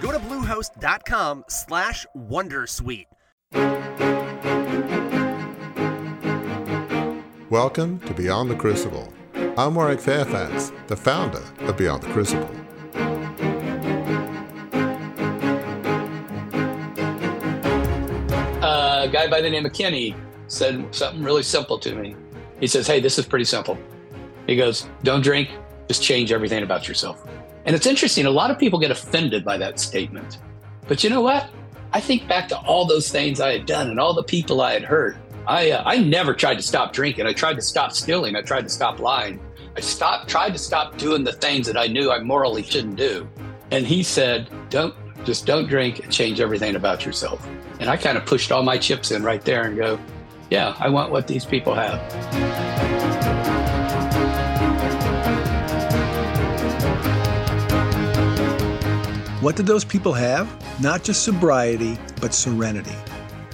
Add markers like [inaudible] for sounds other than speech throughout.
Go to bluehost.com slash wondersuite. Welcome to Beyond the Crucible. I'm Warwick Fairfax, the founder of Beyond the Crucible. a guy by the name of Kenny said something really simple to me. He says, Hey, this is pretty simple. He goes, Don't drink, just change everything about yourself. And it's interesting, a lot of people get offended by that statement. But you know what? I think back to all those things I had done and all the people I had hurt. I, uh, I never tried to stop drinking. I tried to stop stealing. I tried to stop lying. I stopped, tried to stop doing the things that I knew I morally shouldn't do. And he said, don't, just don't drink and change everything about yourself. And I kind of pushed all my chips in right there and go, yeah, I want what these people have. What did those people have? Not just sobriety, but serenity,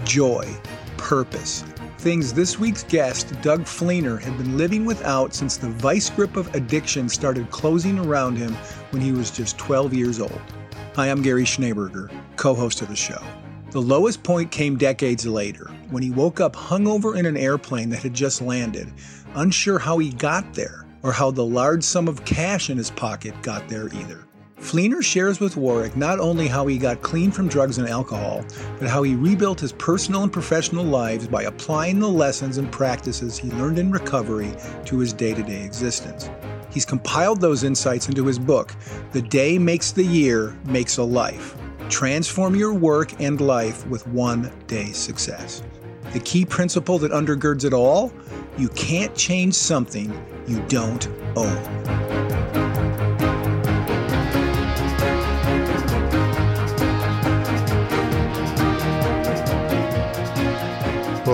joy, purpose. Things this week's guest, Doug Fleener, had been living without since the vise grip of addiction started closing around him when he was just 12 years old. Hi, I'm Gary Schneeberger, co host of the show. The lowest point came decades later, when he woke up hungover in an airplane that had just landed, unsure how he got there or how the large sum of cash in his pocket got there either. Fleener shares with Warwick not only how he got clean from drugs and alcohol, but how he rebuilt his personal and professional lives by applying the lessons and practices he learned in recovery to his day to day existence. He's compiled those insights into his book, The Day Makes the Year Makes a Life. Transform your work and life with one day success. The key principle that undergirds it all you can't change something you don't own.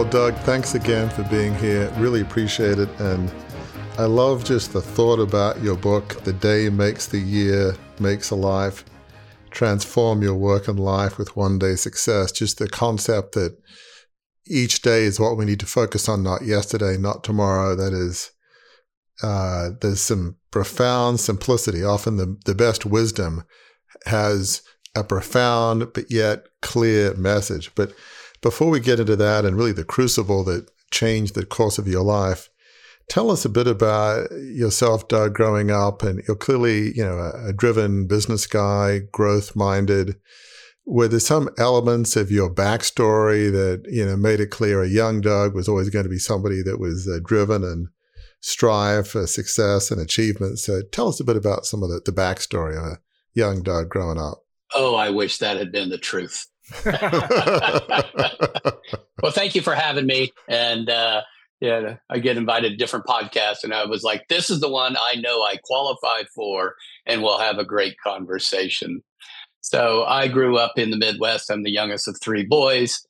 Well, Doug, thanks again for being here. Really appreciate it. And I love just the thought about your book, The Day Makes the Year, Makes a Life. Transform your work and life with one day success. Just the concept that each day is what we need to focus on, not yesterday, not tomorrow. That is, uh, there's some profound simplicity. Often the, the best wisdom has a profound but yet clear message. But before we get into that and really the crucible that changed the course of your life, tell us a bit about yourself, Doug, growing up. And you're clearly, you know, a, a driven business guy, growth minded. Were there some elements of your backstory that, you know, made it clear a young Doug was always going to be somebody that was uh, driven and strive for success and achievement? So tell us a bit about some of the, the backstory of a young Doug growing up. Oh, I wish that had been the truth. [laughs] well, thank you for having me. And uh, yeah, I get invited to different podcasts, and I was like, "This is the one I know I qualify for, and we'll have a great conversation." So I grew up in the Midwest. I'm the youngest of three boys.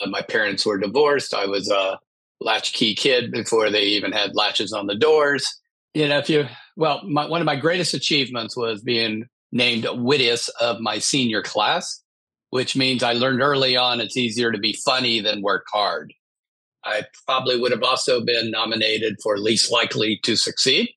Uh, my parents were divorced. I was a latchkey kid before they even had latches on the doors. You know, if you well, my, one of my greatest achievements was being named wittiest of my senior class which means I learned early on it's easier to be funny than work hard. I probably would have also been nominated for least likely to succeed.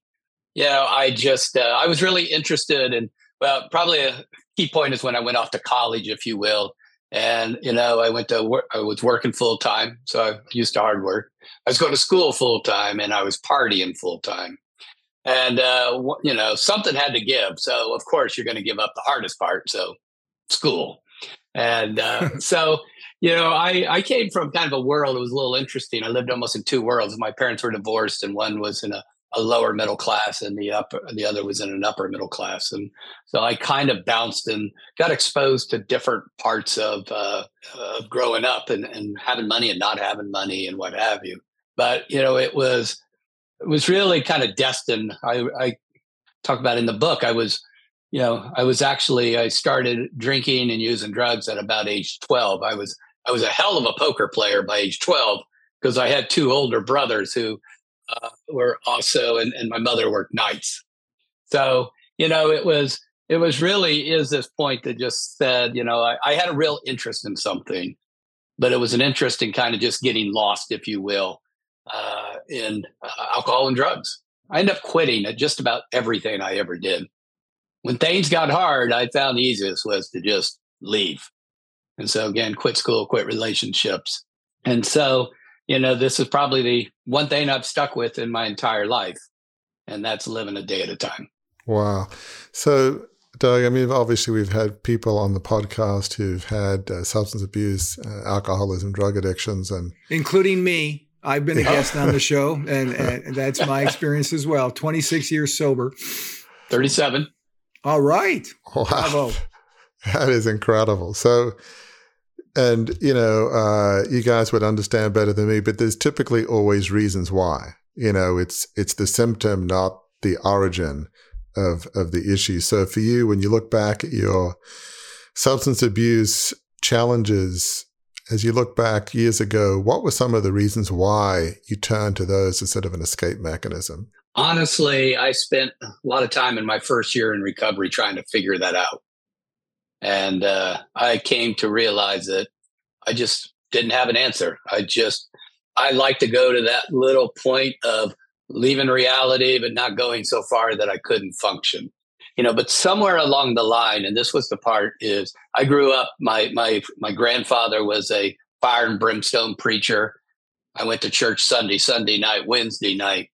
You know, I just, uh, I was really interested in, well, probably a key point is when I went off to college, if you will. And, you know, I went to work, I was working full time. So I'm used to hard work. I was going to school full time and I was partying full time. And, uh, you know, something had to give. So, of course, you're going to give up the hardest part. So, school. And uh, [laughs] so, you know, I, I came from kind of a world, it was a little interesting. I lived almost in two worlds. My parents were divorced, and one was in a, a lower middle class, and the upper, the other was in an upper middle class. And so I kind of bounced and got exposed to different parts of, uh, of growing up and, and having money and not having money and what have you. But, you know, it was, it was really kind of destined. I, I talk about in the book, I was you know, I was actually I started drinking and using drugs at about age 12. I was I was a hell of a poker player by age 12 because I had two older brothers who uh, were also and, and my mother worked nights. So, you know, it was it was really is this point that just said, you know, I, I had a real interest in something, but it was an interest in kind of just getting lost, if you will, uh, in uh, alcohol and drugs. I ended up quitting at just about everything I ever did when things got hard, I found the easiest was to just leave. And so again, quit school, quit relationships. And so, you know, this is probably the one thing I've stuck with in my entire life, and that's living a day at a time. Wow. So, Doug, I mean, obviously, we've had people on the podcast who've had uh, substance abuse, uh, alcoholism, drug addictions, and including me. I've been a guest on the show, [laughs] and, and that's my experience as well. 26 years sober. 37. All right. Wow. Bravo. [laughs] That is incredible. So, and you know, uh, you guys would understand better than me, but there's typically always reasons why. You know, it's it's the symptom, not the origin of of the issue. So for you, when you look back at your substance abuse challenges, as you look back years ago, what were some of the reasons why you turned to those instead of an escape mechanism? Honestly, I spent a lot of time in my first year in recovery trying to figure that out. And uh, I came to realize that I just didn't have an answer. I just, I like to go to that little point of leaving reality, but not going so far that I couldn't function. You know, but somewhere along the line, and this was the part is I grew up, my my my grandfather was a fire and brimstone preacher. I went to church Sunday, Sunday night, Wednesday night.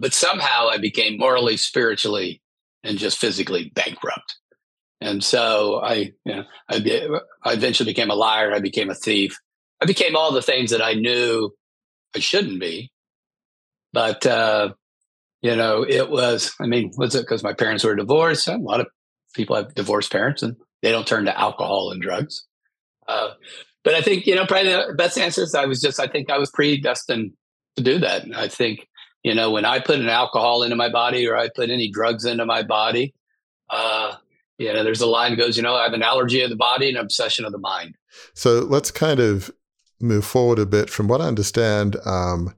But somehow I became morally, spiritually, and just physically bankrupt. And so I, you know, I, I eventually became a liar. I became a thief. I became all the things that I knew I shouldn't be. But, uh, you know, it was, I mean, was it because my parents were divorced? A lot of people have divorced parents and they don't turn to alcohol and drugs. Uh, but I think, you know, probably the best answer is I was just, I think I was predestined to do that. I think you know, when I put an alcohol into my body or I put any drugs into my body, uh, you know, there's a line that goes, you know, I have an allergy of the body and obsession of the mind. So let's kind of move forward a bit. From what I understand, um,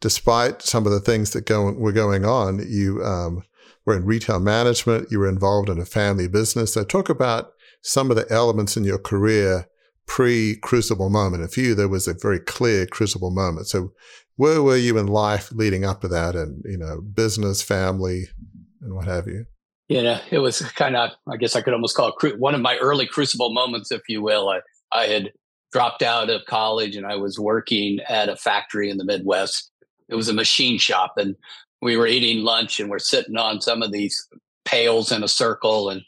despite some of the things that go, were going on, you um, were in retail management, you were involved in a family business. So talk about some of the elements in your career pre crucible moment. For you, there was a very clear crucible moment. So where were you in life leading up to that and, you know, business, family, and what have you? You know, it was kind of, I guess I could almost call it one of my early crucible moments, if you will. I, I had dropped out of college and I was working at a factory in the Midwest. It was a machine shop and we were eating lunch and we're sitting on some of these pails in a circle and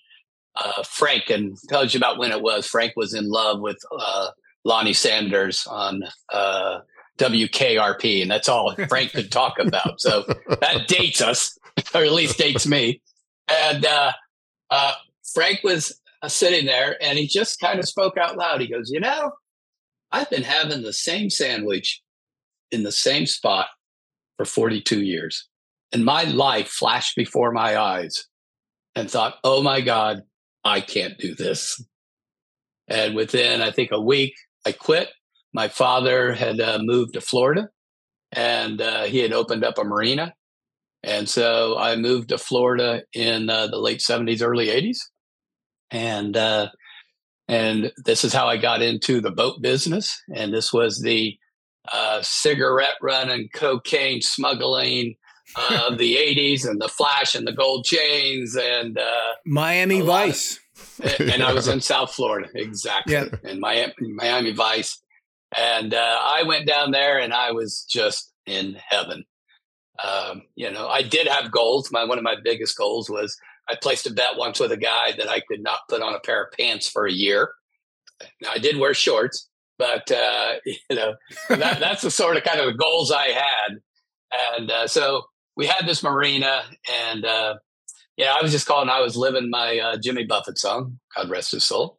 uh, Frank and tells you about when it was. Frank was in love with uh, Loni Anderson on uh, WKRP, and that's all [laughs] Frank could talk about. So that dates us, or at least dates me. And uh, uh, Frank was uh, sitting there, and he just kind of spoke out loud. He goes, "You know, I've been having the same sandwich in the same spot for 42 years, and my life flashed before my eyes." And thought, oh my God, I can't do this. And within, I think, a week, I quit my father had uh, moved to Florida and uh, he had opened up a marina. And so I moved to Florida in uh, the late 70s, early 80s. And uh, and this is how I got into the boat business. And this was the uh, cigarette running, cocaine smuggling of the 80s and the flash and the gold chains and uh, Miami Vice. Of, and I was [laughs] in South Florida, exactly. Yeah. And Miami, Miami Vice. And uh, I went down there and I was just in heaven. Um, you know, I did have goals. My one of my biggest goals was I placed a bet once with a guy that I could not put on a pair of pants for a year. Now, I did wear shorts, but uh, [laughs] you know that, that's the sort of kind of goals I had. And uh, so we had this marina, and uh, know, I was just calling. I was living my uh, Jimmy Buffett song, God rest his soul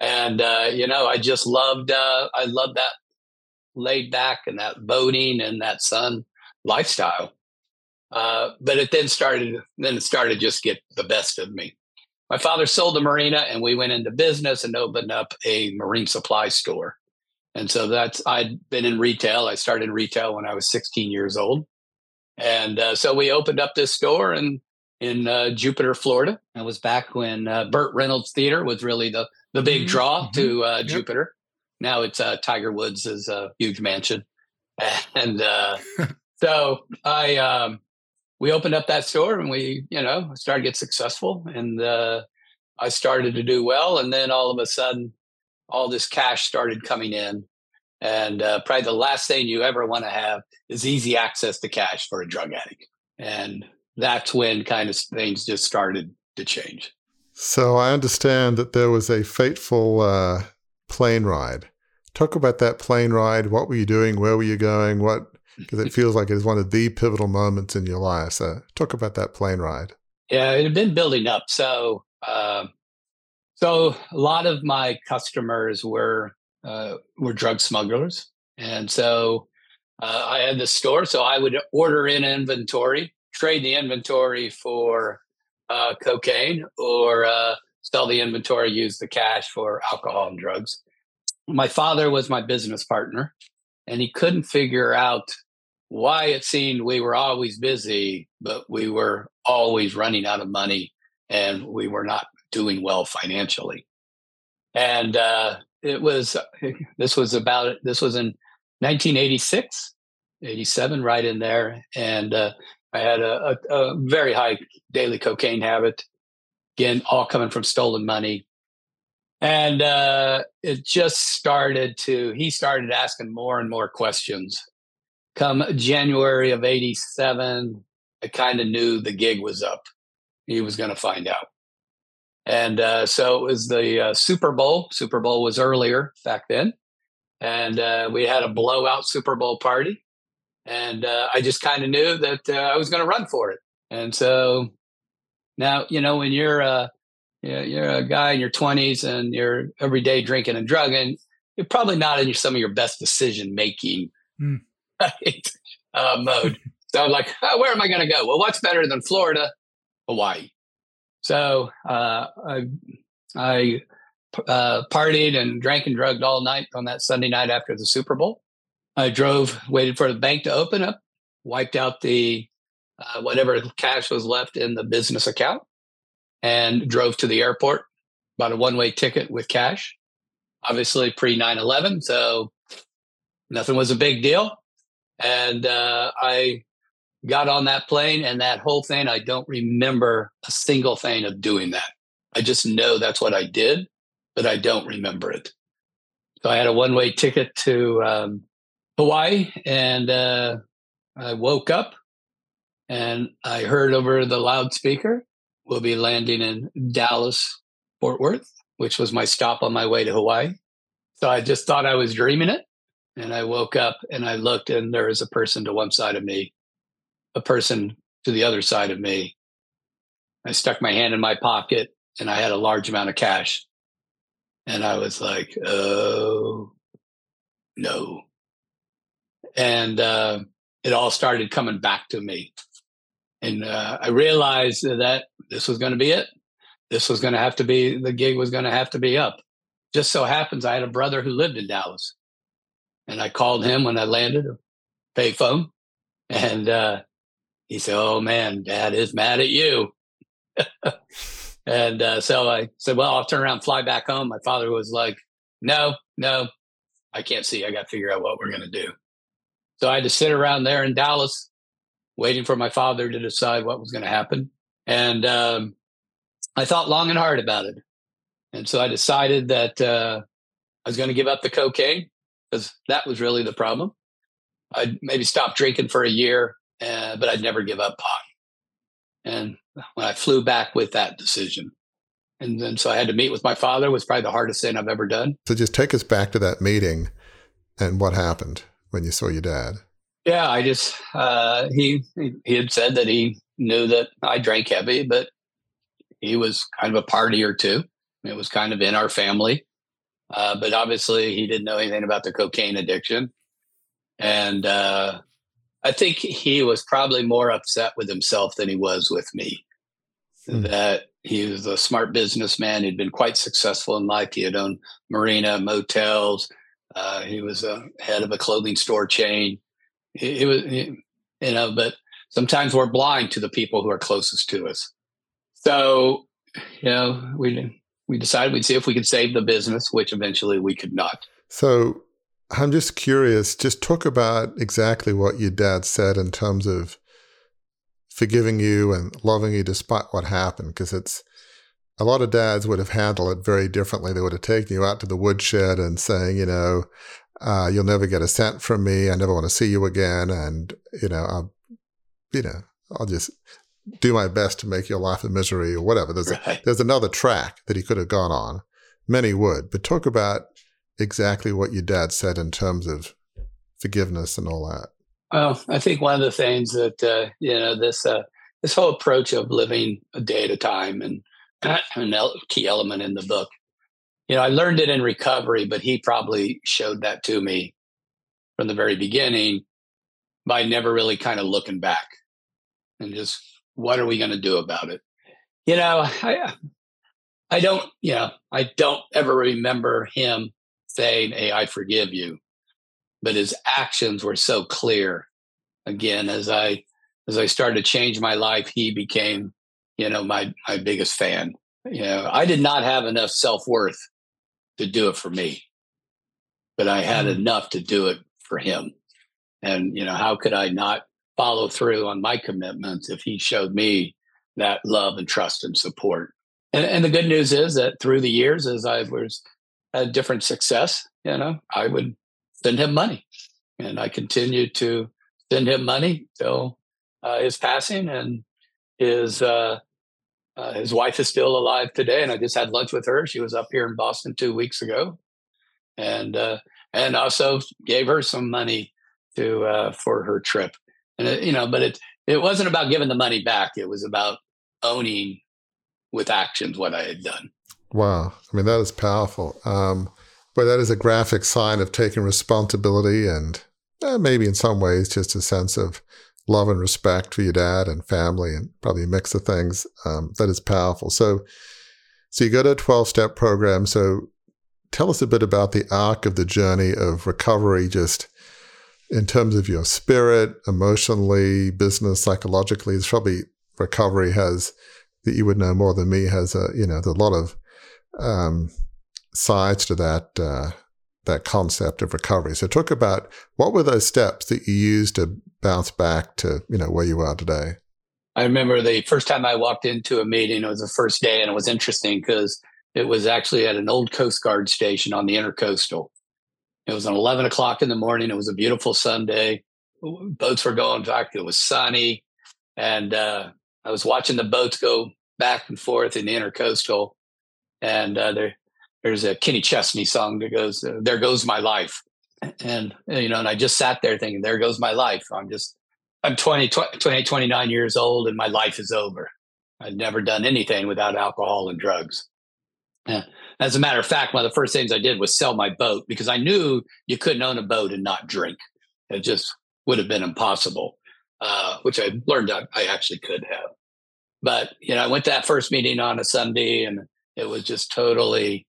and uh, you know, I just loved uh, I loved that laid back and that boating and that sun lifestyle. Uh, but it then started then it started just get the best of me. my father sold the marina and we went into business and opened up a marine supply store. And so that's, I'd been in retail. I started in retail when I was 16 years old. And uh, so we opened up this store in, in uh, Jupiter, Florida. It was back when uh, Burt Reynolds Theater was really the, the big mm-hmm. draw mm-hmm. to uh, yep. Jupiter. Now it's uh, Tiger Woods' a huge mansion. [laughs] And uh, [laughs] so I, um, we opened up that store and we, you know, started to get successful and uh, I started to do well. And then all of a sudden, all this cash started coming in. And uh, probably the last thing you ever want to have is easy access to cash for a drug addict. And that's when kind of things just started to change. So I understand that there was a fateful uh, plane ride. Talk about that plane ride. What were you doing? Where were you going? What because it [laughs] feels like it's one of the pivotal moments in your life. So, talk about that plane ride. Yeah, it had been building up. So, uh, so a lot of my customers were uh, were drug smugglers, and so uh, I had the store. So I would order in inventory, trade the inventory for uh, cocaine, or uh, sell the inventory, use the cash for alcohol and drugs. My father was my business partner, and he couldn't figure out why it seemed we were always busy, but we were always running out of money and we were not doing well financially. And uh, it was, [laughs] this was about, this was in 1986, 87, right in there. And uh, I had a, a, a very high daily cocaine habit, again, all coming from stolen money. And uh, it just started to, he started asking more and more questions come January of 87, I kind of knew the gig was up. He was going to find out. And uh, so it was the uh, Super Bowl. Super Bowl was earlier back then. And uh, we had a blowout Super Bowl party. And uh, I just kind of knew that uh, I was going to run for it. And so now, you know, when you're, uh, you're a guy in your 20s and you're every day drinking and drugging, you're probably not in some of your best decision making mm [laughs] right, uh, mode. [laughs] So I'm like, oh, where am I going to go? Well, what's better than Florida? Hawaii. So uh, I, I uh, partied and drank and drugged all night on that Sunday night after the Super Bowl. I drove, waited for the bank to open up, wiped out the uh, whatever cash was left in the business account, and drove to the airport. Bought a one way ticket with cash. Obviously, pre 9 11. So nothing was a big deal. And uh, I got on that plane and that whole thing, I don't remember a single thing of doing that. I just know that's what I did, but I don't remember it. So I had a one way ticket to um, Hawaii and uh, I woke up and I heard over the loudspeaker, we'll be landing in Dallas, Fort Worth, which was my stop on my way to Hawaii. So I just thought I was dreaming it. And I woke up and I looked, and there was a person to one side of me, a person to the other side of me. I stuck my hand in my pocket and I had a large amount of cash. And I was like, oh, no. And uh, it all started coming back to me. And uh, I realized that this was going to be it. This was going to have to be, the gig was going to have to be up. Just so happens I had a brother who lived in Dallas. And I called him when I landed, payphone, and uh, he said, "Oh man, Dad is mad at you." [laughs] and uh, so I said, "Well, I'll turn around, fly back home." My father was like, "No, no, I can't see. I got to figure out what we're going to do." So I had to sit around there in Dallas, waiting for my father to decide what was going to happen. And um, I thought long and hard about it. And so I decided that uh, I was going to give up the cocaine because that was really the problem. I'd maybe stop drinking for a year, uh, but I'd never give up pot. And when I flew back with that decision, and then so I had to meet with my father was probably the hardest thing I've ever done. So just take us back to that meeting and what happened when you saw your dad. Yeah, I just uh, he he had said that he knew that I drank heavy, but he was kind of a partier too. It was kind of in our family. Uh, but obviously, he didn't know anything about the cocaine addiction. And uh, I think he was probably more upset with himself than he was with me. Hmm. That he was a smart businessman. He'd been quite successful in life. He had owned marina, motels. Uh, he was a head of a clothing store chain. He, he was, he, you know, but sometimes we're blind to the people who are closest to us. So, you know, we we decided we'd see if we could save the business, which eventually we could not. So, I'm just curious. Just talk about exactly what your dad said in terms of forgiving you and loving you despite what happened because it's a lot of dads would have handled it very differently. They would have taken you out to the woodshed and saying, you know, uh, you'll never get a cent from me. I never want to see you again. And, you know, I'll, you know, I'll just do my best to make your life a misery or whatever. There's, right. a, there's another track that he could have gone on. Many would, but talk about exactly what your dad said in terms of forgiveness and all that. Well, I think one of the things that uh, you know this uh, this whole approach of living a day at a time and [clears throat] an key element in the book. You know, I learned it in recovery, but he probably showed that to me from the very beginning by never really kind of looking back and just what are we going to do about it? You know, I I don't, you know, I don't ever remember him saying, "Hey, I forgive you." but his actions were so clear. Again, as I as I started to change my life, he became, you know, my my biggest fan. You know, I did not have enough self worth to do it for me, but I had mm. enough to do it for him. And you know, how could I not follow through on my commitments if he showed me that love and trust and support? And, and the good news is that through the years, as I was had different success, you know, I would send him money. And I continued to send him money till uh, his passing. And his uh, uh, his wife is still alive today. And I just had lunch with her. She was up here in Boston two weeks ago, and uh, and also gave her some money to uh, for her trip. And it, you know, but it it wasn't about giving the money back. It was about owning with actions what I had done. Wow, I mean that is powerful. Um, but that is a graphic sign of taking responsibility and eh, maybe in some ways just a sense of love and respect for your dad and family and probably a mix of things um, that is powerful. So, so you go to a 12 step program. So tell us a bit about the arc of the journey of recovery, just in terms of your spirit, emotionally, business, psychologically. It's probably recovery has that you would know more than me has a, you know, there's a lot of, um, sides to that uh, that concept of recovery. So talk about what were those steps that you used to bounce back to you know where you are today. I remember the first time I walked into a meeting. It was the first day, and it was interesting because it was actually at an old Coast Guard station on the Intercoastal. It was an 11 o'clock in the morning. It was a beautiful Sunday. Boats were going back. It was sunny. And uh, I was watching the boats go back and forth in the Intercoastal. And uh, there, there's a Kenny Chesney song that goes, uh, "There goes my life," and you know, and I just sat there thinking, "There goes my life." I'm just, I'm 20, 20 29 years old, and my life is over. I'd never done anything without alcohol and drugs. Yeah. As a matter of fact, one of the first things I did was sell my boat because I knew you couldn't own a boat and not drink. It just would have been impossible, uh, which I learned I, I actually could have. But you know, I went to that first meeting on a Sunday, and it was just totally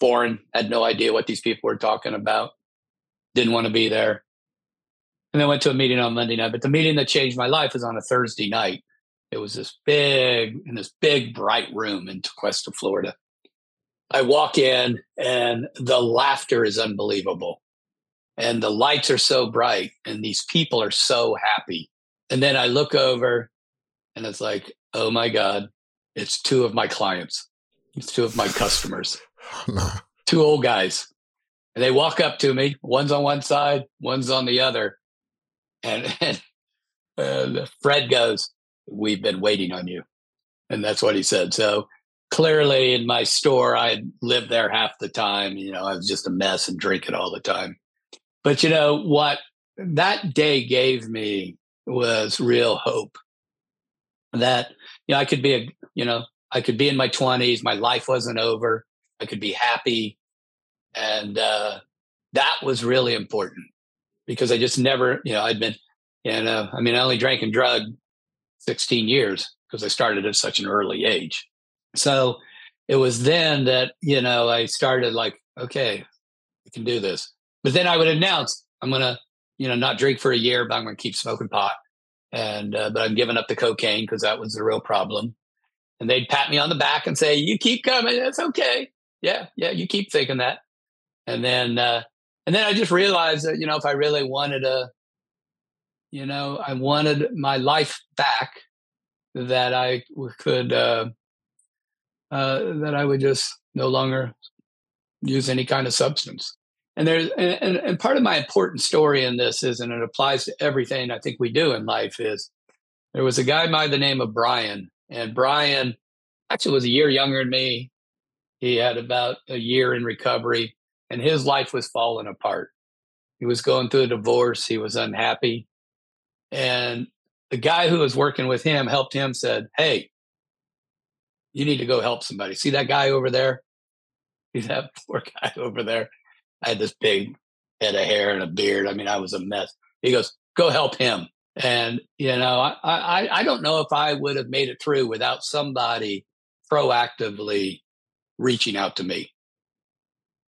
foreign, had no idea what these people were talking about, didn't want to be there. And then went to a meeting on Monday night. But the meeting that changed my life was on a Thursday night. It was this big, in this big, bright room in Tequesta, Florida. I walk in and the laughter is unbelievable. And the lights are so bright and these people are so happy. And then I look over and it's like, oh my God, it's two of my clients. It's two of my customers. [laughs] Two old guys. And they walk up to me. One's on one side, one's on the other. And, [laughs] and, and Fred goes, We've been waiting on you. And that's what he said. So clearly in my store, I lived there half the time. You know, I was just a mess and drinking all the time. But you know what that day gave me was real hope that you know I could be a you know I could be in my 20s my life wasn't over I could be happy. And uh, that was really important because I just never, you know, I'd been, you know, I mean, I only drank and drug 16 years because I started at such an early age. So it was then that, you know, I started like, okay, I can do this. But then I would announce, I'm going to, you know, not drink for a year, but I'm going to keep smoking pot. And, uh, but I'm giving up the cocaine because that was the real problem. And they'd pat me on the back and say, you keep coming. That's okay. Yeah. Yeah. You keep thinking that. And then, uh, and then I just realized that, you know, if I really wanted a, you know, I wanted my life back, that I could, uh, uh, that I would just no longer use any kind of substance. And there's and, and part of my important story in this is, and it applies to everything I think we do in life, is there was a guy by the name of Brian, and Brian actually was a year younger than me. He had about a year in recovery, and his life was falling apart. He was going through a divorce. He was unhappy, and the guy who was working with him helped him. Said, "Hey, you need to go help somebody. See that guy over there? [laughs] He's that poor guy over there? I had this big head of hair and a beard. I mean, I was a mess. He goes, go help him. And, you know, I, I, I don't know if I would have made it through without somebody proactively reaching out to me.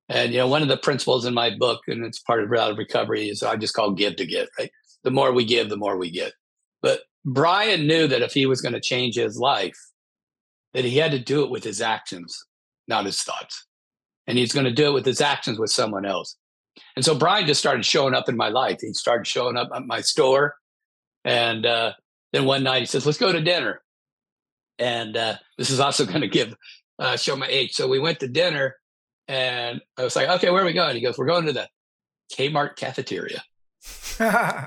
And, you know, one of the principles in my book, and it's part of Route of Recovery, is I just call give to get, right? The more we give, the more we get. But Brian knew that if he was going to change his life, that he had to do it with his actions, not his thoughts. And he's going to do it with his actions with someone else. And so Brian just started showing up in my life. He started showing up at my store. And uh, then one night he says, let's go to dinner. And uh, this is also [laughs] going to give, uh, show my age. So we went to dinner and I was like, okay, where are we going? He goes, we're going to the Kmart cafeteria. [laughs] I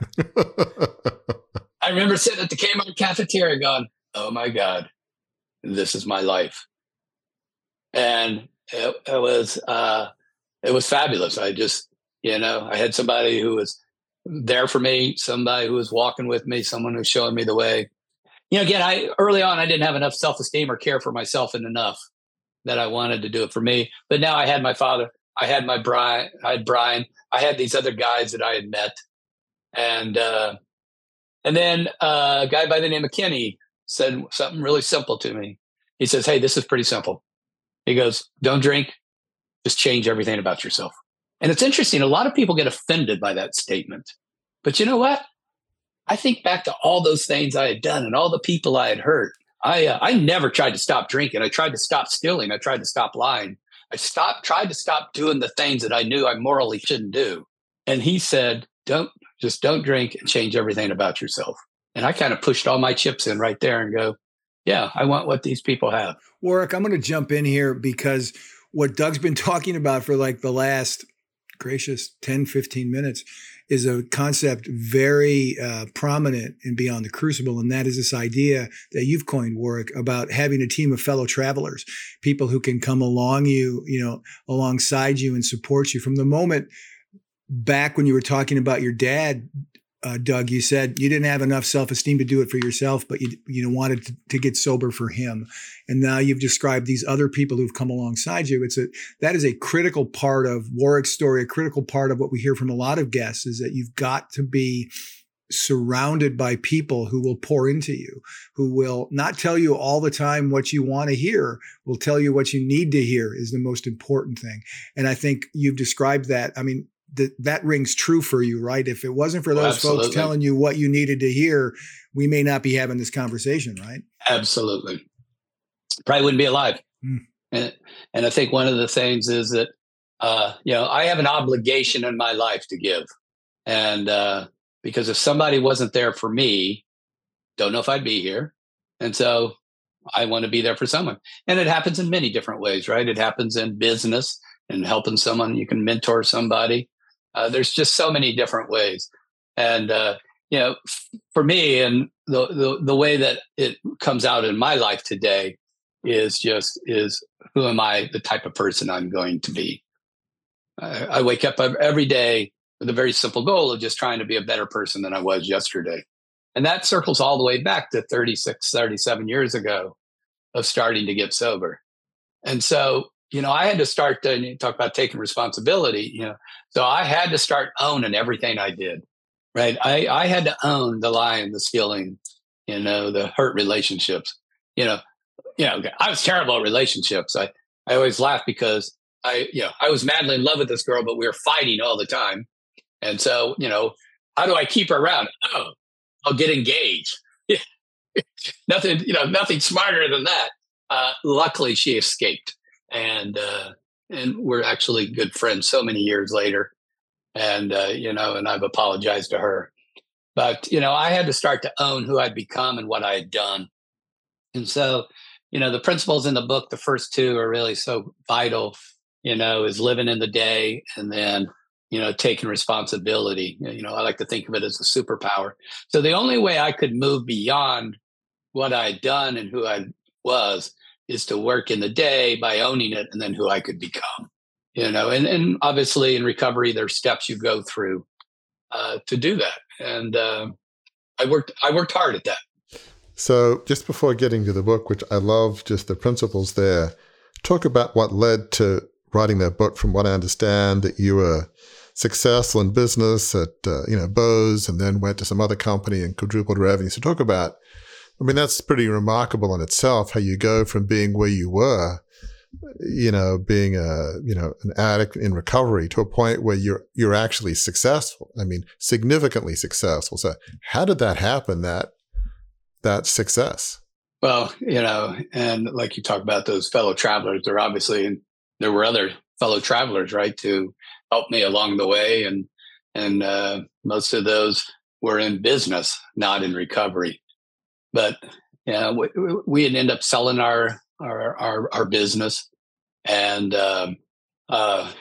remember sitting at the Kmart cafeteria going, oh my God, this is my life and it, it was uh, it was fabulous i just you know i had somebody who was there for me somebody who was walking with me someone who was showing me the way you know again i early on i didn't have enough self-esteem or care for myself and enough that i wanted to do it for me but now i had my father i had my brian i had brian i had these other guys that i had met and uh and then uh, a guy by the name of kenny said something really simple to me. He says, Hey, this is pretty simple. He goes, Don't drink, just change everything about yourself. And it's interesting, a lot of people get offended by that statement. But you know what? I think back to all those things I had done and all the people I had hurt. I uh, I never tried to stop drinking. I tried to stop stealing. I tried to stop lying. I stopped tried to stop doing the things that I knew I morally shouldn't do. And he said, "Don't just don't drink and change everything about yourself." And I kind of pushed all my chips in right there and go, yeah, I want what these people have. Warwick, I'm going to jump in here because what Doug's been [laughs] talking about for like the last gracious 10, 15 minutes is a concept very uh, prominent in Beyond the Crucible. And that is this idea that you've coined, Warwick, about having a team of fellow travelers, people who can come along you, you know, alongside you and support you from the moment back when you were talking about your dad uh, Doug, you said you didn't have enough self-esteem to do it for yourself, but you you wanted to, to, get sober for him. And now you've described these other people who've come alongside you. It's a that is a critical part of Warwick's story. A critical part of what we hear from a lot of guests is that you've got to be surrounded by people who will pour into you, who will not tell you all the time what you want to hear, will tell you what you need to hear is the most important thing. And I think you've described that. I mean, that that rings true for you, right? If it wasn't for those folks telling you what you needed to hear, we may not be having this conversation, right? Absolutely. Probably wouldn't be alive. Hmm. And and I think one of the things is that uh, you know, I have an obligation in my life to give. And uh, because if somebody wasn't there for me, don't know if I'd be here. And so I want to be there for someone. And it happens in many different ways, right? It happens in business and helping someone. You can mentor somebody. Uh, there's just so many different ways, and uh, you know, for me, and the, the the way that it comes out in my life today is just is who am I? The type of person I'm going to be. I, I wake up every day with a very simple goal of just trying to be a better person than I was yesterday. And that circles all the way back to 36, 37 years ago of starting to get sober. And so you know, I had to start to you talk about taking responsibility, you know, so I had to start owning everything I did, right? I, I had to own the lying, the stealing, you know, the hurt relationships, you know, you know, I was terrible at relationships. I, I always laugh because I, you know, I was madly in love with this girl, but we were fighting all the time. And so, you know, how do I keep her around? Oh, I'll get engaged. [laughs] nothing, you know, nothing smarter than that. Uh, luckily, she escaped, and uh, and we're actually good friends so many years later. And uh, you know, and I've apologized to her, but you know, I had to start to own who I'd become and what I had done. And so, you know, the principles in the book, the first two are really so vital. You know, is living in the day, and then you know, taking responsibility. You know, I like to think of it as a superpower. So the only way I could move beyond what I'd done and who I was is to work in the day by owning it and then who I could become. You know, and, and obviously in recovery, there's steps you go through uh, to do that. And uh, I worked I worked hard at that. So just before getting to the book, which I love just the principles there, talk about what led to writing that book from what I understand that you were successful in business at uh, you know Bose, and then went to some other company and quadrupled revenue. So talk about, I mean, that's pretty remarkable in itself. How you go from being where you were, you know, being a you know an addict in recovery to a point where you're you're actually successful. I mean, significantly successful. So how did that happen? That that success. Well, you know, and like you talk about those fellow travelers, there obviously and there were other fellow travelers, right, to help me along the way, and and uh, most of those were in business, not in recovery. But yeah, we, we had end up selling our our our, our business, and um, uh,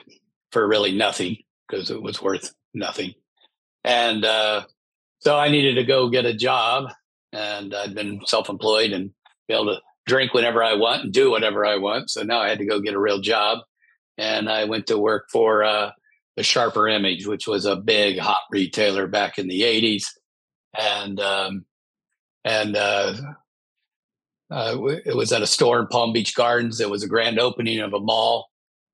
for really nothing because it was worth nothing. And uh, so I needed to go get a job, and I'd been self-employed and be able to drink whenever I want and do whatever I want. So now I had to go get a real job, and I went to work for uh, the Sharper Image, which was a big hot retailer back in the '80s, and um, and uh, uh, it was at a store in Palm Beach Gardens. It was a grand opening of a mall,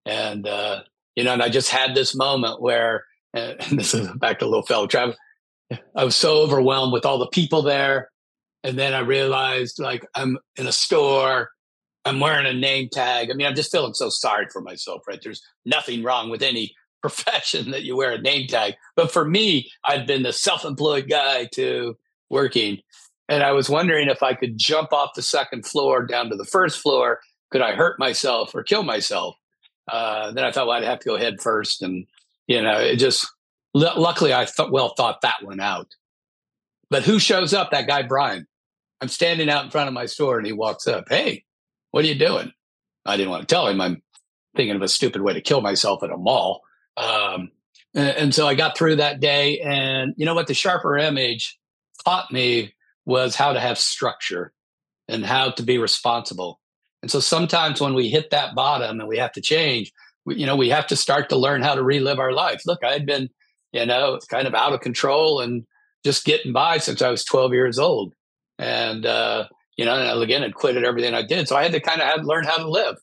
and uh, you know, and I just had this moment where, [laughs] and this is back to little fellow Travis. I was so overwhelmed with all the people there, and then I realized like I'm in a store I'm wearing a name tag. I mean, I'm just feeling so sorry for myself, right? There's nothing wrong with any [laughs] profession that you wear a name tag. But for me, I've been the self employed guy to working. And I was wondering if I could jump off the second floor down to the first floor. Could I hurt myself or kill myself? Uh, then I thought, well, I'd have to go head first. And, you know, it just, l- luckily, I well thought that one out. But who shows up? That guy, Brian. I'm standing out in front of my store and he walks up. Hey, what are you doing? I didn't want to tell him I'm thinking of a stupid way to kill myself at a mall. Um, and, and, so I got through that day. And you know what? The sharper image taught me was how to have structure and how to be responsible. And so sometimes when we hit that bottom and we have to change, we, you know, we have to start to learn how to relive our life. Look, I had been, you know, kind of out of control and just getting by since I was 12 years old. And, uh, you know, and again, had quitted everything I did. So I had to kind of have, learn how to live.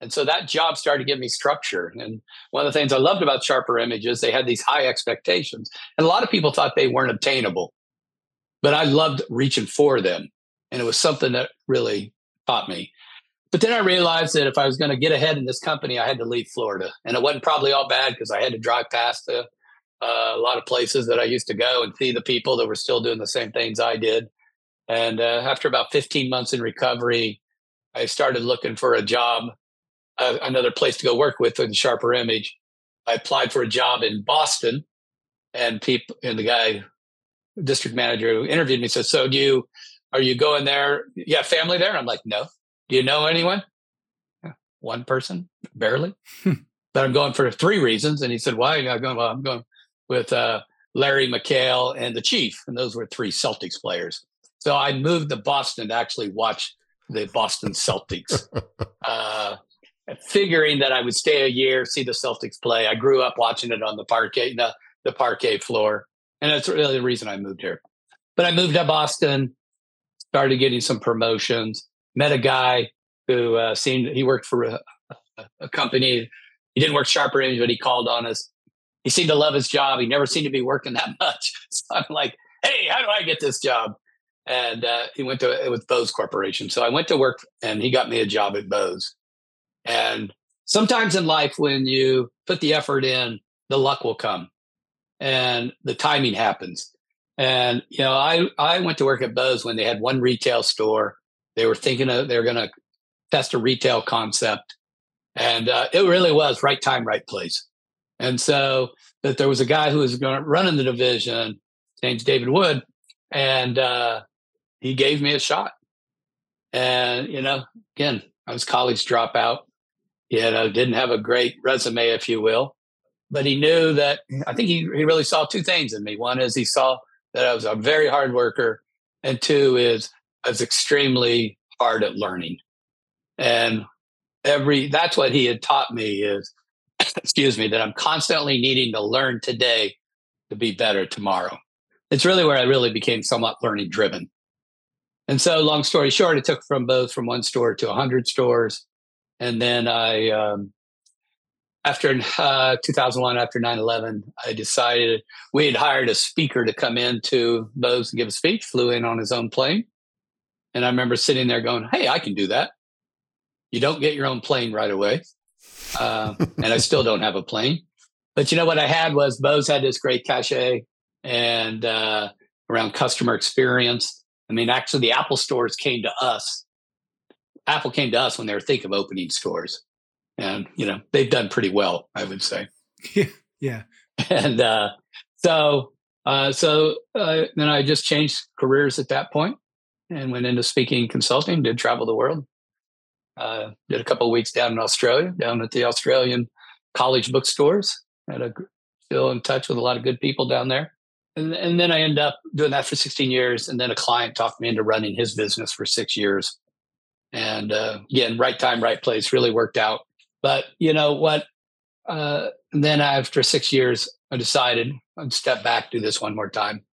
And so that job started to give me structure. And one of the things I loved about Sharper Images, they had these high expectations. And a lot of people thought they weren't obtainable, but I loved reaching for them. And it was something that really taught me. But then I realized that if I was going to get ahead in this company, I had to leave Florida. And it wasn't probably all bad because I had to drive past uh, a lot of places that I used to go and see the people that were still doing the same things I did. And uh, after about 15 months in recovery, I started looking for a job, uh, another place to go work with in Sharper Image. I applied for a job in Boston, and people and the guy, district manager who interviewed me, said, "So do you? Are you going there? You have family there?" I'm like, "No." Do you know anyone? One person, barely. Hmm. but I'm going for three reasons. And he said, "Why?" I'm going. Well, I'm going with uh, Larry McHale and the Chief, and those were three Celtics players. So I moved to Boston to actually watch the Boston Celtics, [laughs] uh, figuring that I would stay a year, see the Celtics play. I grew up watching it on the parquet, the, the parquet floor, and that's really the reason I moved here. But I moved to Boston, started getting some promotions, met a guy who uh, seemed he worked for a, a company. He didn't work Sharper Image, but he called on us. He seemed to love his job. He never seemed to be working that [laughs] much. So I'm like, hey, how do I get this job? and uh, he went to it with Bose Corporation. So I went to work, and he got me a job at Bose. And sometimes in life, when you put the effort in, the luck will come, and the timing happens. And you know, I I went to work at Bose when they had one retail store. They were thinking of they were going to test a retail concept, and uh, it really was right time, right place. And so that there was a guy who was going to run in the division. His name's David Wood, and uh, he gave me a shot. And you know, again, I was college dropout. You know, didn't have a great resume, if you will, but he knew that. I think he he really saw two things in me. One is he saw that I was a very hard worker, and two is I was extremely hard at learning. And every that's what he had taught me is [coughs] excuse me that I'm constantly needing to learn today to be better tomorrow. It's really where I really became somewhat learning driven. And so, long story short, it took from both from one store to a hundred stores, and then I um, after uh, 2001, after 9 11, I decided we had hired a speaker to come in to Bose and give a speech, flew in on his own plane. And I remember sitting there going, Hey, I can do that. You don't get your own plane right away. Uh, [laughs] and I still don't have a plane. But you know what I had was Bose had this great cachet and uh, around customer experience. I mean, actually, the Apple stores came to us. Apple came to us when they were thinking of opening stores and you know they've done pretty well, I would say. [laughs] Yeah, yeah. And uh, so, uh, so uh, then I just changed careers at that point and went into speaking consulting. Did travel the world. Uh, did a couple of weeks down in Australia, down at the Australian college bookstores. Had a still in touch with a lot of good people down there. And, and then I end up doing that for 16 years. And then a client talked me into running his business for six years. And uh, again, right time, right place really worked out. But you know what? Uh, then after six years, I decided I'd step back, do this one more time,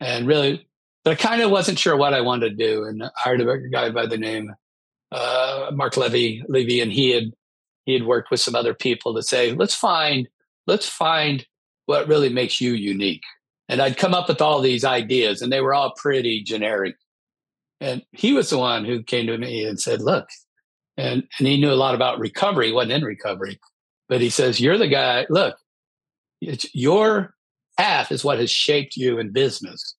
and really, but I kind of wasn't sure what I wanted to do, and I hired a guy by the name uh, Mark Levy, Levy, and he had he had worked with some other people to say, let's find let's find what really makes you unique. And I'd come up with all these ideas, and they were all pretty generic. And he was the one who came to me and said, "Look, and and he knew a lot about recovery. He wasn't in recovery, but he says, "You're the guy. Look, it's your path is what has shaped you in business.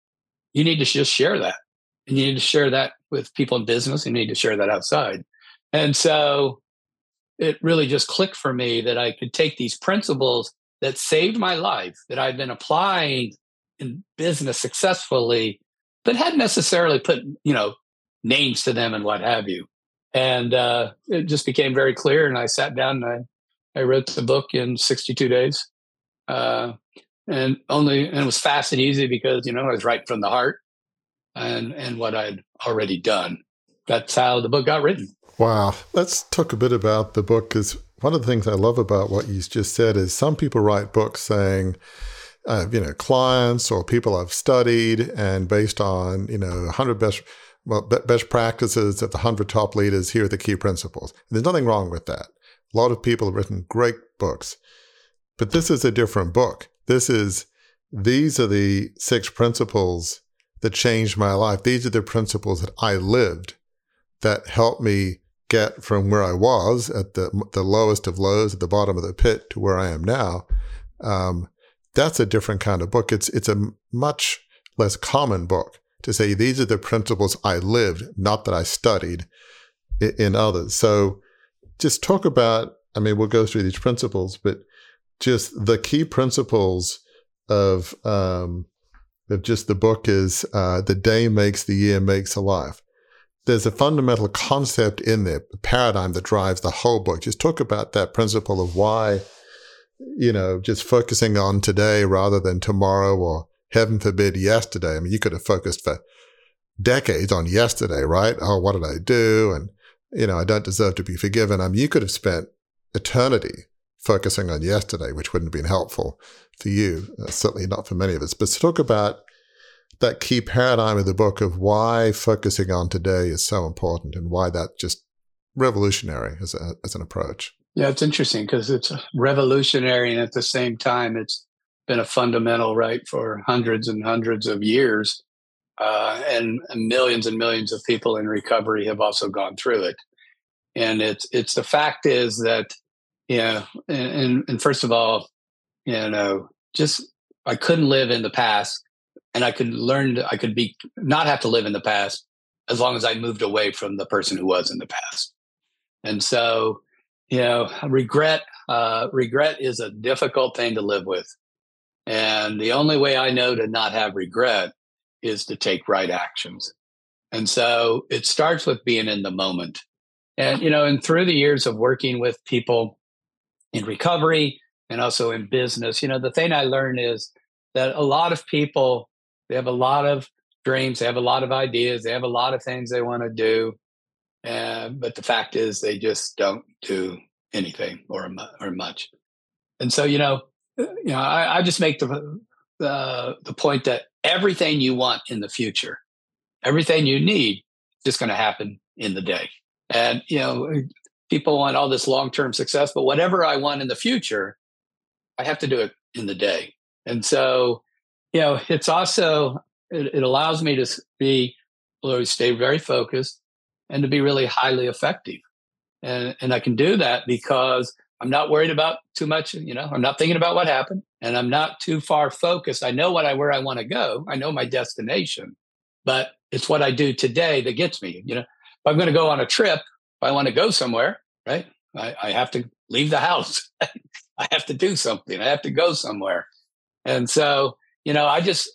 You need to just share that, and you need to share that with people in business. You need to share that outside." And so, it really just clicked for me that I could take these principles that saved my life that I've been applying in business successfully, but hadn't necessarily put you know names to them and what have you and uh, it just became very clear. And I sat down and I, I wrote the book in 62 days, uh, and only and it was fast and easy because you know I was right from the heart, and and what I'd already done. That's how the book got written. Wow, let's talk a bit about the book because one of the things I love about what you just said is some people write books saying. Uh, you know, clients or people I've studied, and based on you know 100 best well, best practices of the 100 top leaders, here are the key principles. There's nothing wrong with that. A lot of people have written great books. But this is a different book. This is, these are the six principles that changed my life. These are the principles that I lived that helped me get from where I was at the, the lowest of lows at the bottom of the pit to where I am now. Um, that's a different kind of book. It's, it's a much less common book to say these are the principles I lived, not that I studied in others. So just talk about, I mean, we'll go through these principles, but just the key principles of, um, of just the book is uh, the day makes the year makes a life. There's a fundamental concept in there, a paradigm that drives the whole book. Just talk about that principle of why, you know, just focusing on today rather than tomorrow or heaven forbid, yesterday. I mean, you could have focused for decades on yesterday, right? Oh, what did I do? And, you know, I don't deserve to be forgiven. I mean, you could have spent eternity focusing on yesterday, which wouldn't have been helpful for you, uh, certainly not for many of us. But to talk about that key paradigm of the book of why focusing on today is so important and why that just revolutionary as, a, as an approach. Yeah, it's interesting because it's revolutionary and at the same time it's been a fundamental right for hundreds and hundreds of years uh, and millions and millions of people in recovery have also gone through it. And it's it's the fact is that you know, and, and first of all, you know, just I couldn't live in the past, and I could learn. I could be not have to live in the past as long as I moved away from the person who was in the past. And so, you know, regret uh, regret is a difficult thing to live with, and the only way I know to not have regret is to take right actions. And so it starts with being in the moment. And, you know, and through the years of working with people in recovery and also in business, you know, the thing I learned is that a lot of people, they have a lot of dreams, they have a lot of ideas, they have a lot of things they want to do. Uh, but the fact is, they just don't do anything or, or much. And so, you know, you know, I, I just make the, the the point that everything you want in the future, everything you need, is just going to happen in the day. And you know, eh, people want all this long term success, but whatever I want in the future, I have to do it in the day. And so, you know, it's also it, it allows me to be stay very focused and to be really highly effective. And and I can do that because I'm not worried about too much, you know, I'm not thinking about what happened and I'm not too far focused. I know what I where I want to go. I know my destination, but it's what I do today that gets me. You know, if I'm going to go on a trip, if I want to go somewhere, right? I, I have to leave the house. [laughs] I have to do something. I have to go somewhere. And so, you know, I just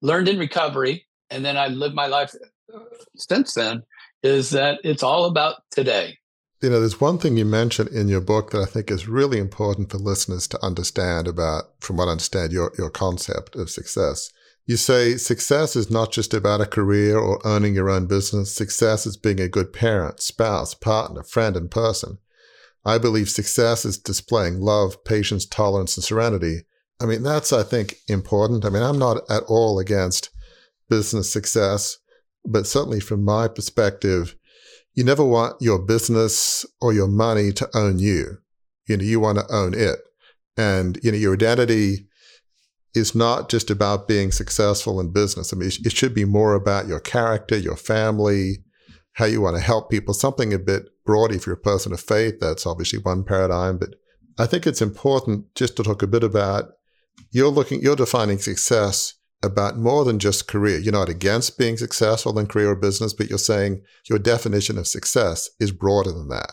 learned in recovery and then I lived my life uh, since then is that it's all about today. You know, there's one thing you mentioned in your book that I think is really important for listeners to understand about, from what I understand, your, your concept of success. You say success is not just about a career or owning your own business. Success is being a good parent, spouse, partner, friend, and person. I believe success is displaying love, patience, tolerance, and serenity. I mean, that's, I think, important. I mean, I'm not at all against business success, but certainly from my perspective, you never want your business or your money to own you. You know, you want to own it. And, you know, your identity is not just about being successful in business. I mean, it should be more about your character, your family, how you want to help people, something a bit broad. If you're a person of faith, that's obviously one paradigm. But I think it's important just to talk a bit about you're looking, you're defining success about more than just career. You're not against being successful in career or business, but you're saying your definition of success is broader than that.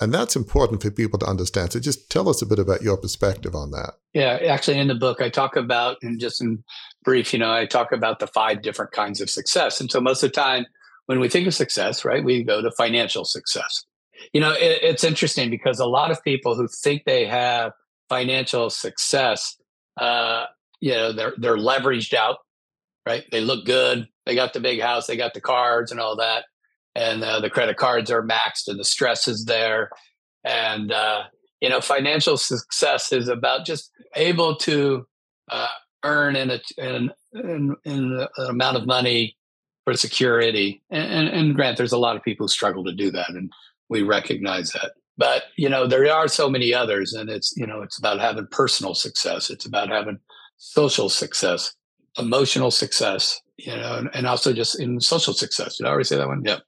And that's important for people to understand. So just tell us a bit about your perspective on that. Yeah, actually, in the book, I talk about, and just in brief, you know, I talk about the five different kinds of success. And so most of the time, when we think of success, right, we go to financial success. You know, it, it's interesting because a lot of people who think they have financial success uh, you know they're they're leveraged out right? They look good. They got the big house. They got the cards and all that. And uh, the credit cards are maxed and the stress is there. And uh, you know financial success is about just able to uh, earn in, a, in, in, in an amount of money for security. And, and, and grant there's a lot of people who struggle to do that and we recognize that. But you know there are so many others and it's you know it's about having personal success. It's about having social success, emotional success, you know, and, also just in social success. Did I already say that one? Yeah.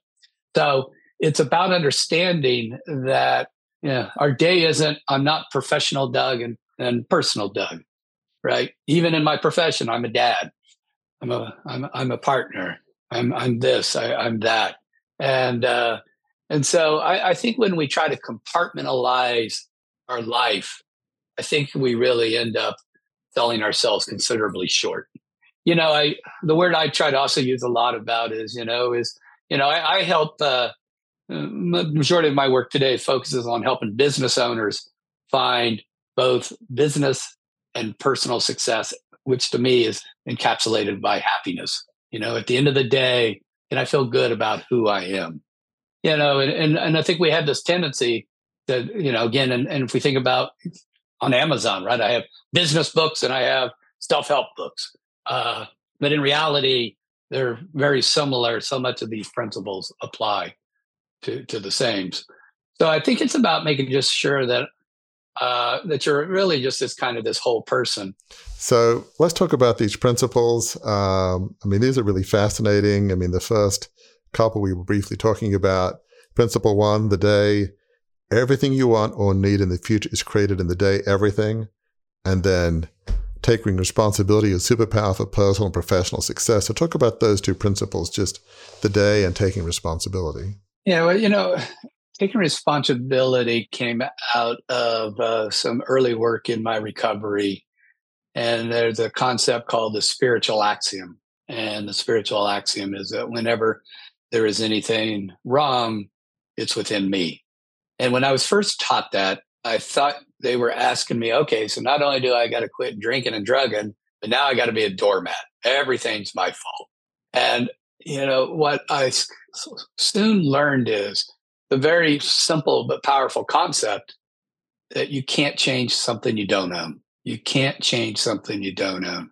So it's about understanding that yeah, our day isn't, I'm not professional Doug and, and personal Doug, right? Even in my profession, I'm a dad. I'm a, I'm, I'm a partner. I'm, I'm this, I, I'm that. And, uh, and so I, I think when we try to compartmentalize our life, I think we really end up selling ourselves considerably short. You know, I the word I try to also use a lot about is you know is you know I, I help uh, majority of my work today focuses on helping business owners find both business and personal success, which to me is encapsulated by happiness. You know, at the end of the day, can I feel good about who I am? You know, and and, and I think we have this tendency that you know again, and, and if we think about on Amazon, right? I have business books and I have self help books. Uh, but in reality, they're very similar. So much of these principles apply to, to the same. So I think it's about making just sure that uh, that you're really just this kind of this whole person. So let's talk about these principles. Um, I mean, these are really fascinating. I mean, the first couple we were briefly talking about. Principle one, the day everything you want or need in the future is created in the day, everything. And then taking responsibility is superpower for personal and professional success. So talk about those two principles, just the day and taking responsibility. Yeah, well, you know, taking responsibility came out of uh, some early work in my recovery. And there's a concept called the spiritual axiom. And the spiritual axiom is that whenever there is anything wrong, it's within me. And when I was first taught that, I thought they were asking me, okay, so not only do I got to quit drinking and drugging, but now I got to be a doormat. Everything's my fault. And, you know, what I soon learned is the very simple but powerful concept that you can't change something you don't own. You can't change something you don't own.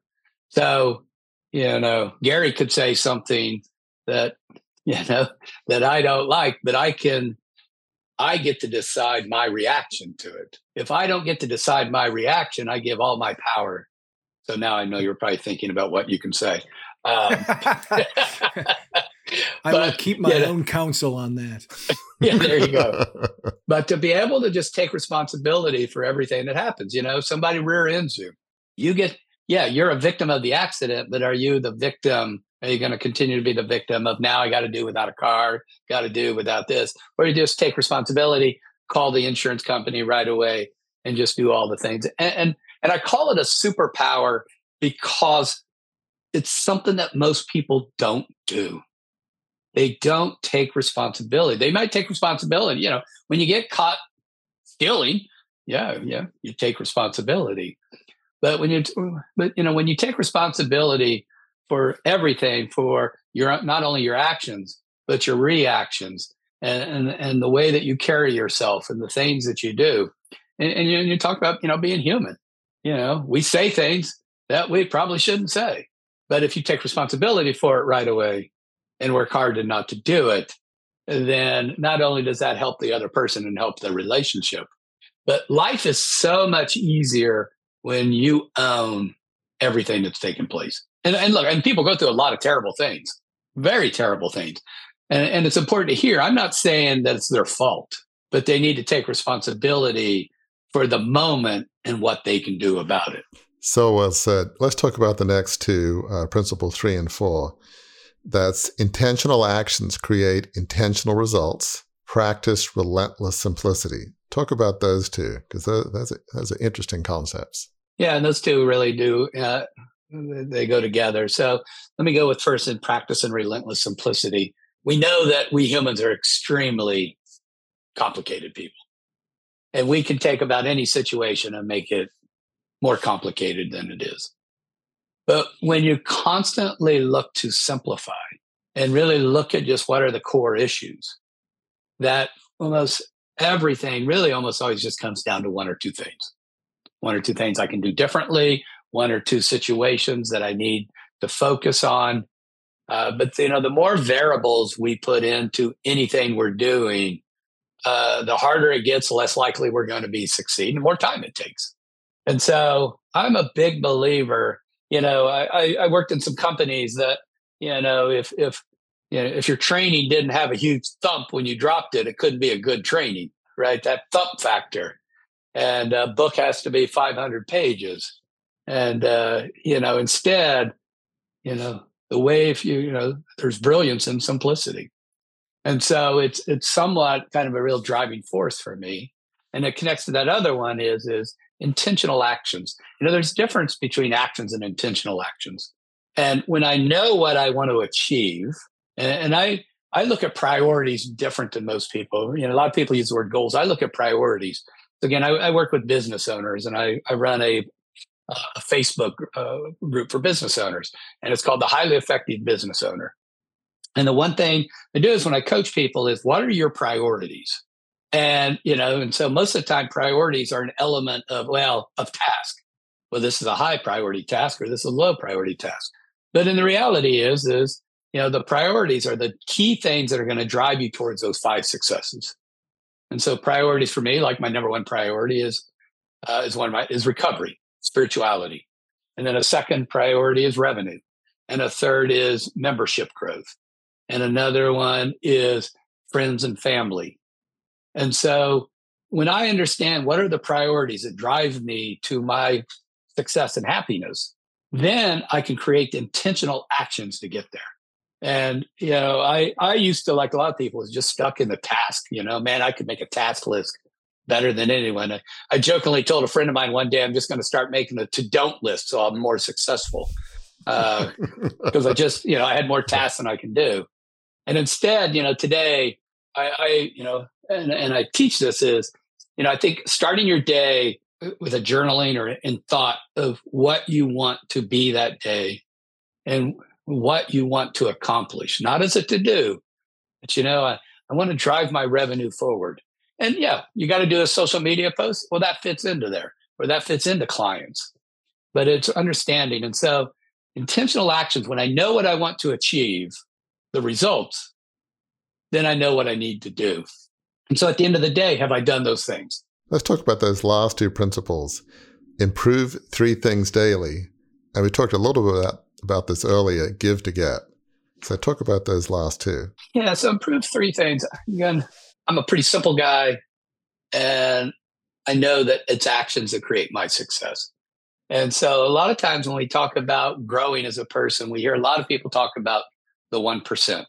So, you know, Gary could say something that, [laughs] you know, that I don't like, but I can I get to decide my reaction to it. If I don't get to decide my reaction, I give all my power. So now I know you're probably thinking about what you can say. Um, [laughs] I will keep my own counsel on that. [laughs] yeah, there you go. [laughs] But to be able to just take responsibility for everything that happens, you know, somebody rear ends you. You get, yeah, you're a victim of the accident, but are you the victim are you going to continue to be the victim of now I got to do without a car, got to do without this? Or you just take responsibility, call the insurance company right away and just do all the things. And, and, and I call it a superpower because it's something that most people don't do. They don't take responsibility. They might take responsibility. You know, when you get caught stealing, yeah, yeah, you take responsibility. But when you, but you know, when you take responsibility for everything for your not only your actions but your reactions and and, and the way that you carry yourself and the things that you do. And, and you, you talk about you know being human. You know we say things that we probably shouldn't say. But if you take responsibility for it right away and work hard to not to do it then not only does that help the other person and help the relationship but life is so much easier when you own everything that's taken place and, and look, and people go through a lot of terrible things, very terrible things. And, and it's important to hear. I'm not saying that it's their fault, but they need to take responsibility for the moment and what they can do about it. So well said. Let's talk about the next two, uh, principle three and four. That's intentional actions create intentional results. Practice relentless simplicity. Talk about those two because those, those, are interesting concepts. Yeah, and those two really do uh, they go together. So let me go with first in practice and relentless simplicity. We know that we humans are extremely complicated people. And we can take about any situation and make it more complicated than it is. But when you constantly look to simplify and really look at just what are the core issues, that almost everything really almost always just comes down to one or two things. One or two things I can do differently, one or two situations that I need to focus on. Uh, but you know, the more variables we put into anything we're doing, uh, the harder it gets, less likely we're going to be succeed, the more time it takes. And so, I'm a big believer. You know, I, I worked in some companies that you know if if you know if your training didn't have a huge thump when you dropped it, it couldn't be a good training, right? That thump factor. And a book has to be 500 pages. And uh, you know instead you know the way if you you know there's brilliance in simplicity. And so it's it's somewhat kind of a real driving force for me. And it connects to that other one is is intentional actions. You know there's a difference between actions and intentional actions. And when i know what i want to achieve and, and i i look at priorities different than most people you know a lot of people use the word goals i look at priorities again I, I work with business owners and I, I run a a Facebook uh, group for business owners, and it's called the Highly Effective Business Owner. And the one thing I do is when I coach people is what are your priorities? And you know, and so most of the time priorities are an element of well of task. Well, this is a high priority task or this is a low priority task. But in the reality is is you know the priorities are the key things that are going to drive you towards those five successes. And so priorities for me, like my number one priority is uh, is one of my is recovery, spirituality, and then a second priority is revenue, and a third is membership growth, and another one is friends and family. And so when I understand what are the priorities that drive me to my success and happiness, then I can create intentional actions to get there. And you know, I I used to like a lot of people was just stuck in the task. You know, man, I could make a task list better than anyone. I, I jokingly told a friend of mine one day, I'm just going to start making a to don't list so I'm more successful because uh, [laughs] I just you know I had more tasks than I can do. And instead, you know, today I, I you know, and, and I teach this is, you know, I think starting your day with a journaling or in thought of what you want to be that day and what you want to accomplish, not as a to do, but you know, I, I want to drive my revenue forward. And yeah, you got to do a social media post. Well, that fits into there, or that fits into clients. But it's understanding. And so, intentional actions, when I know what I want to achieve, the results, then I know what I need to do. And so, at the end of the day, have I done those things? Let's talk about those last two principles. Improve three things daily. And we talked a little bit about, about this earlier give to get. So, talk about those last two. Yeah. So, improve three things. Again, I'm a pretty simple guy, and I know that it's actions that create my success. And so, a lot of times when we talk about growing as a person, we hear a lot of people talk about the 1%. If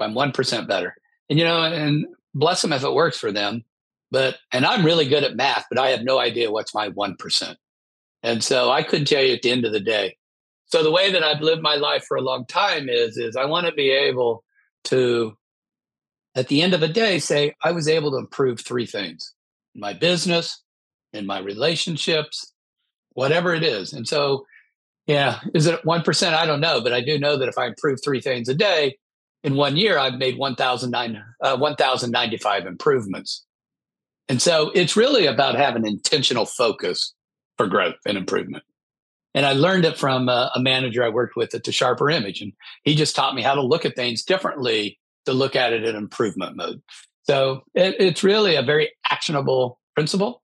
I'm 1% better. And, you know, and bless them if it works for them. But, and I'm really good at math, but I have no idea what's my 1%. And so I couldn't tell you at the end of the day. So the way that I've lived my life for a long time is, is I want to be able to at the end of the day say i was able to improve three things in my business in my relationships whatever it is. And so yeah is it 1% i don't know but i do know that if i improve three things a day in one year i've made 1009 uh, 1095 improvements. And so it's really about having intentional focus for growth and improvement and I learned it from a, a, manager I worked with at the Sharper Image. And he just taught me how to look at things differently to look at it in improvement mode. So it, it's really a very actionable principle.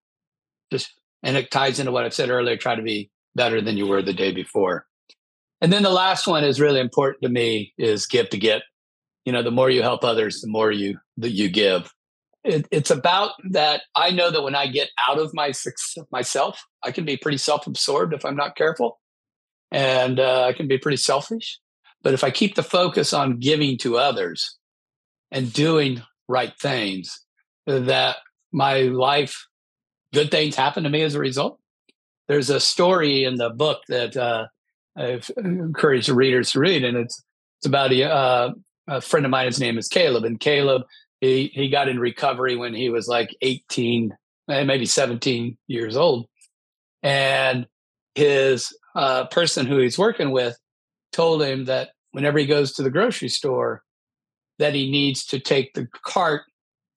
Just and it ties into what I've said earlier, try to be better than you were the day before. And then the last one is really important to me is give to get. You know, the more you help others, the more you that you give. It, it's about that. I know that when I get out of my myself, I can be pretty self-absorbed if I'm not careful, and uh, I can be pretty selfish. But if I keep the focus on giving to others, and doing right things that my life good things happen to me as a result there's a story in the book that uh, i've encouraged the readers to read and it's it's about a, uh, a friend of mine his name is caleb and caleb he, he got in recovery when he was like 18 eh, maybe 17 years old and his uh, person who he's working with told him that whenever he goes to the grocery store that he needs to take the cart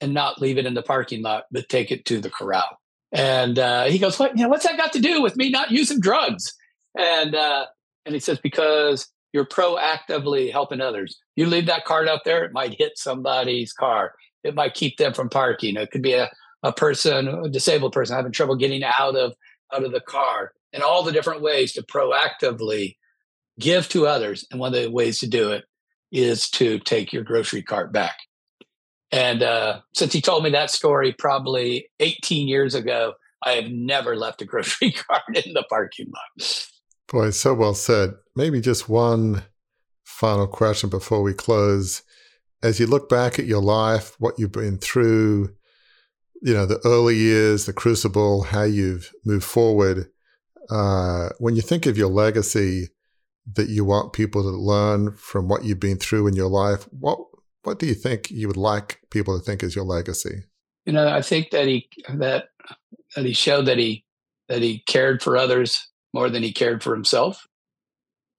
and not leave it in the parking lot, but take it to the corral. And uh, he goes, "What? You know, what's that got to do with me not using drugs?" And uh, and he says, "Because you're proactively helping others. You leave that cart out there, it might hit somebody's car. It might keep them from parking. It could be a, a person, a disabled person having trouble getting out of out of the car, and all the different ways to proactively give to others. And one of the ways to do it is to take your grocery cart back. And uh, since he told me that story probably 18 years ago, I have never left a [laughs] grocery cart in the parking lot. Boy, so well said. Maybe just one final question before we close. As you look back at your life, what you've been through, you know, the early years, the crucible, how you've moved forward, uh, when you think of your legacy, that you want people to learn from what you've been through in your life, what what do you think you would like people to think is your legacy? You know, I think that he that that he showed that he that he cared for others more than he cared for himself.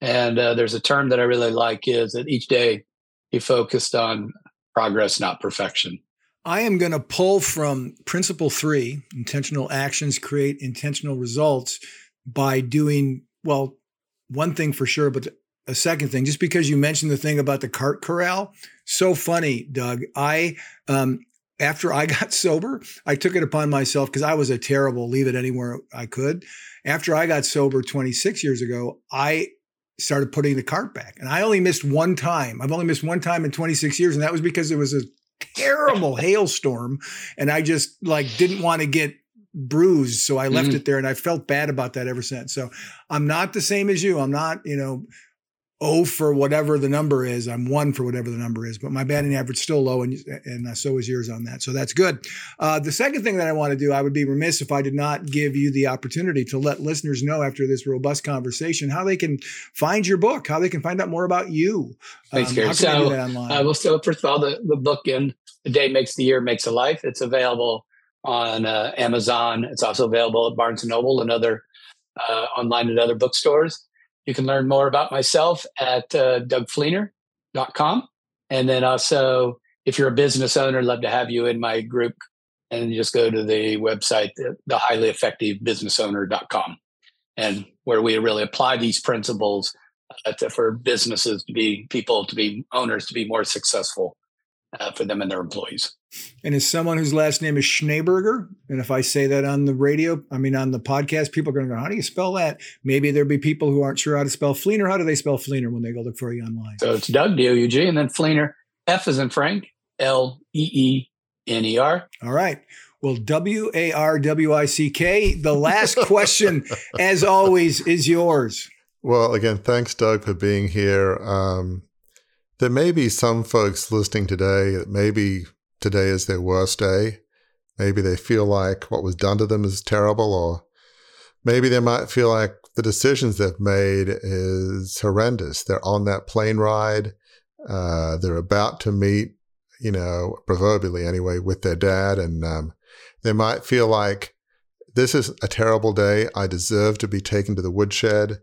And uh, there's a term that I really like is that each day he focused on progress, not perfection. I am going to pull from principle three intentional actions create intentional results by doing, well, one thing for sure, but a second thing, just because you mentioned the thing about the cart corral, so funny, Doug. I um, after I got [laughs] sober, I took it upon myself because I was a terrible leave it anywhere I could. After I got sober 26 years ago, I started putting the cart back. And I only missed one time. I've only missed one time in 26 years. And that was because it was a terrible [laughs] hailstorm. And I just like didn't want to get bruised. So I left mm-hmm. it there and I felt bad about that ever since. So I'm not the same as you. I'm not, you know, oh for whatever the number is. I'm one for whatever the number is, but my batting average is still low, and and uh, so is yours on that. So that's good. Uh, the second thing that I want to do, I would be remiss if I did not give you the opportunity to let listeners know after this robust conversation how they can find your book, how they can find out more about you. Thanks, um, Gary. So, uh, well, so first of all, the, the book in "The Day Makes the Year Makes a Life." It's available on uh, Amazon. It's also available at Barnes and Noble and other uh, online at other bookstores. You can learn more about myself at uh, dougfleener.com. And then also, if you're a business owner, love to have you in my group. And just go to the website, the, the highly effective business businessowner.com, and where we really apply these principles uh, to, for businesses to be people, to be owners, to be more successful uh, for them and their employees. And as someone whose last name is Schneeberger, and if I say that on the radio, I mean on the podcast, people are going to go, "How do you spell that?" Maybe there'll be people who aren't sure how to spell Fleener. How do they spell Fleener when they go look for you online? So it's Doug D O U G, and then Fleener F is in Frank L E E N E R. All right. Well, W A R W I C K. The last question, [laughs] as always, is yours. Well, again, thanks, Doug, for being here. Um, there may be some folks listening today that maybe today is their worst day. Maybe they feel like what was done to them is terrible, or maybe they might feel like the decisions they've made is horrendous. They're on that plane ride. Uh, they're about to meet, you know, proverbially anyway, with their dad, and um, they might feel like this is a terrible day. I deserve to be taken to the woodshed.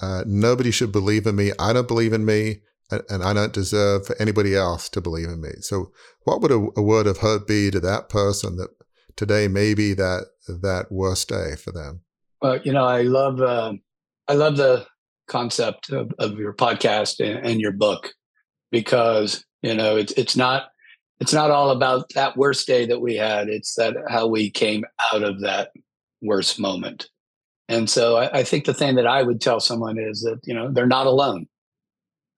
Uh, nobody should believe in me. I don't believe in me and I don't deserve for anybody else to believe in me. So, what would a, a, word of hope be to that person that today may be that that worst day for them? Well, you know, I love uh, I love the concept of, of your podcast and, and, your book because you know it's it's not it's not all about that worst day that we had. It's that how we came out of that worst moment. And so I, I think the thing that I would tell someone is that you know they're not alone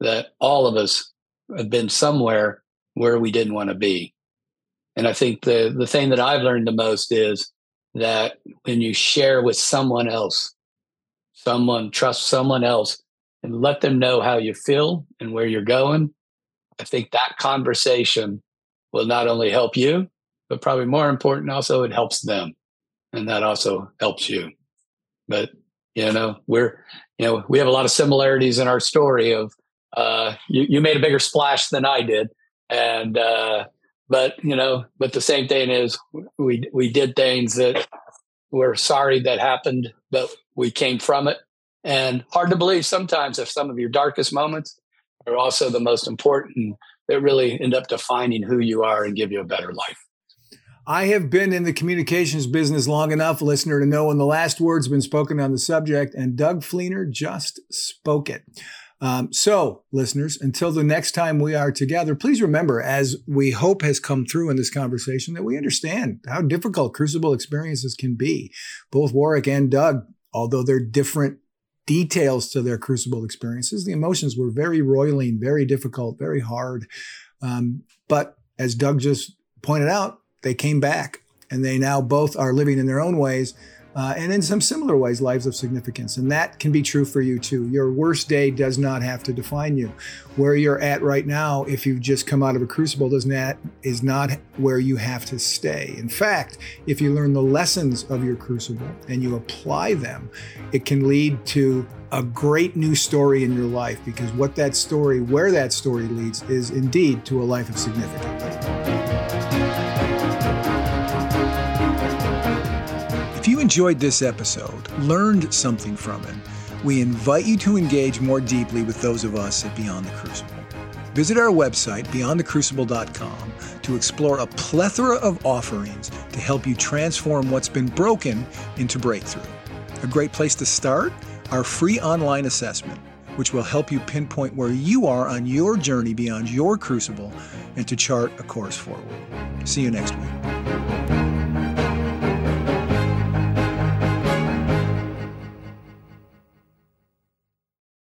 that all of us have been somewhere where we didn't want to be. And I think the the thing that I've learned the most is that when you share with someone else, someone trust someone else and let them know how you feel and where you're going, I think that conversation will not only help you, but probably more important, also it helps them. And that also helps you. But you know, we're you know, we have a lot of similarities in our story of uh, you, you made a bigger splash than I did. And, uh, but you know, but the same thing is we, we did things that we're sorry that happened, but we came from it. And hard to believe sometimes if some of your darkest moments are also the most important that really end up defining who you are and give you a better life. I have been in the communications business long enough, listener, to know when the last word's been spoken on the subject, and Doug Fleener just spoke it. Um, so, listeners, until the next time we are together, please remember, as we hope has come through in this conversation, that we understand how difficult crucible experiences can be. Both Warwick and Doug, although they're different details to their crucible experiences, the emotions were very roiling, very difficult, very hard. Um, but as Doug just pointed out, they came back and they now both are living in their own ways uh, and in some similar ways, lives of significance. And that can be true for you too. Your worst day does not have to define you. Where you're at right now, if you've just come out of a crucible, does not is not where you have to stay. In fact, if you learn the lessons of your crucible and you apply them, it can lead to a great new story in your life because what that story, where that story leads, is indeed to a life of significance. Enjoyed this episode, learned something from it, we invite you to engage more deeply with those of us at Beyond the Crucible. Visit our website, beyondthecrucible.com, to explore a plethora of offerings to help you transform what's been broken into breakthrough. A great place to start? Our free online assessment which will help you pinpoint where you are on your journey beyond your crucible and to chart a course forward. See you next week.